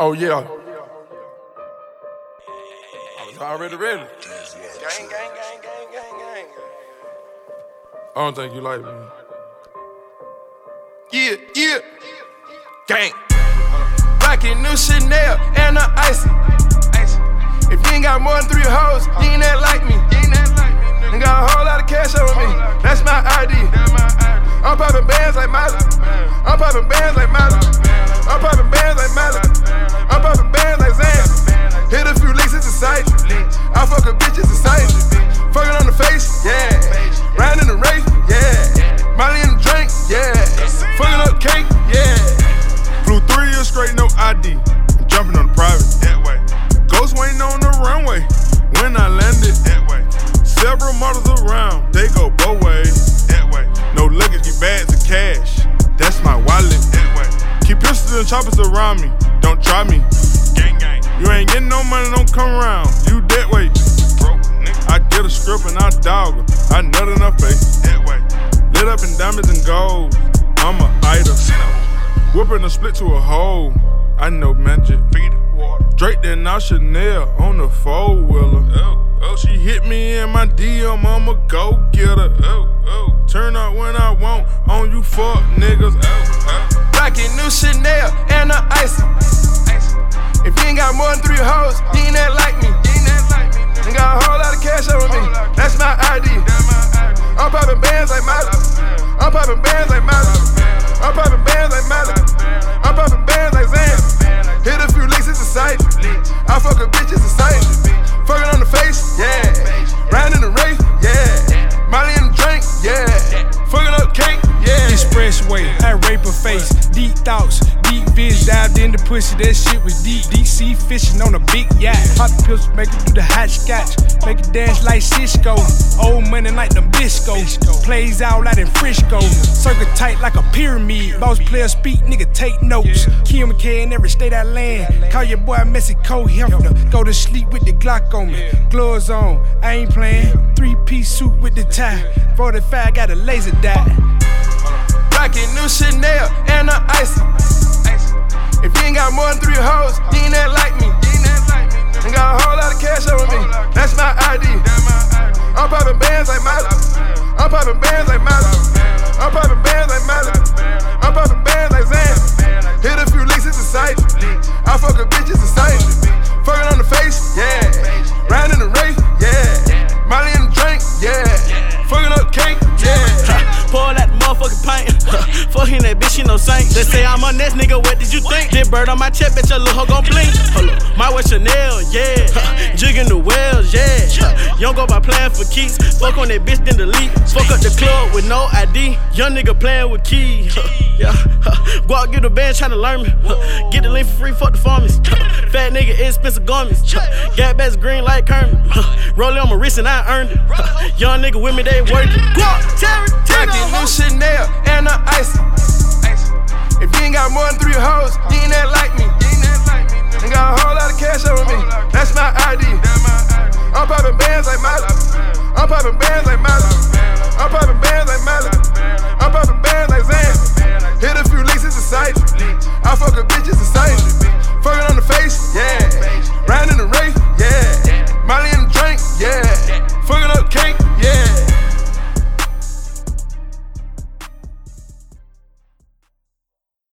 Oh yeah. I was already ready. Gang, gang, gang, gang, gang, gang. I don't think you like me. Yeah, yeah. Gang. Rockin' new Chanel and a icy. If you ain't got more than three hoes, you ain't that like me. You got a whole lot of cash on me. That's my ID. I'm popping bands like Miley. I'm popping bands like Miley. ID. Jumping on the private. That way. Ghost waiting on the runway. When I landed. That way. Several models around. They go both ways. That way. No luggage, get bags of cash. That's my wallet. That way. Keep pistols and choppers around me. Don't try me. Gang gang. You ain't getting no money, don't come around. You that way. Broke nigga. I get a script and I dog her. I nut in her face. That way. Lit up in diamonds and gold. I'm a idol. Whipping a split to a hole. I know magic. Feed water. Drake then now Chanel on the four wheeler. Oh, oh, she hit me in my DM. I'ma go get her. Oh, oh. Turn up when I want on you fuck niggas. Oh, oh. Rockin' new Chanel and a icy. If you ain't got more than three hoes, you ain't that like me. You got a whole lot of cash on me. That's deep vision, dived in the pussy. That shit was deep. Sea fishing on a big yacht. Pop the pills, make it do the hot scotch. Make it dance like Sisqo. Old money like them disco. Plays out out in Frisco. Circle tight like a pyramid. Boss player speak, nigga take notes. Kim K in every state I land. Call your boy Mexico Hefner. Go to sleep with the Glock on me. Gloves on, I ain't playing. Three piece suit with the tie. 45 got a laser dot. Rockin' new Chanel and a icy. Got more than three hoes, you ain't that like me. You got a whole lot of cash on me. That's my ID. I'm popping bands like Miley. I'm popping bands like Miley. No saint. They say I'm a next nigga, what did you think? This bird on my chest, bitch, your little hoe gon' blink. Hold up, my way Chanel, yeah. Jigging the wells, yeah. You don't go by playing for keys. Fuck on that bitch, then delete. Fuck up the club with no ID. Young nigga playing with keys. Yeah. Go out, get a band, tryna learn me. Get the link for free, fuck the farmers. Fat nigga, expensive garments. Got bags green like Kermit. Rolling on my wrist and I earned it. Young nigga with me, they working. Go Tarantino. New Chanel and the icy. If you ain't got more than three hoes, you ain't that like me. You got a whole lot of cash on me. That's my ID. I'm popping bands like Miley. I'm popping bands like Miley. I'm popping bands like Miley. I'm popping bands like Zan. Hit a few it's a sight. I fuck a bitch, it's a sight.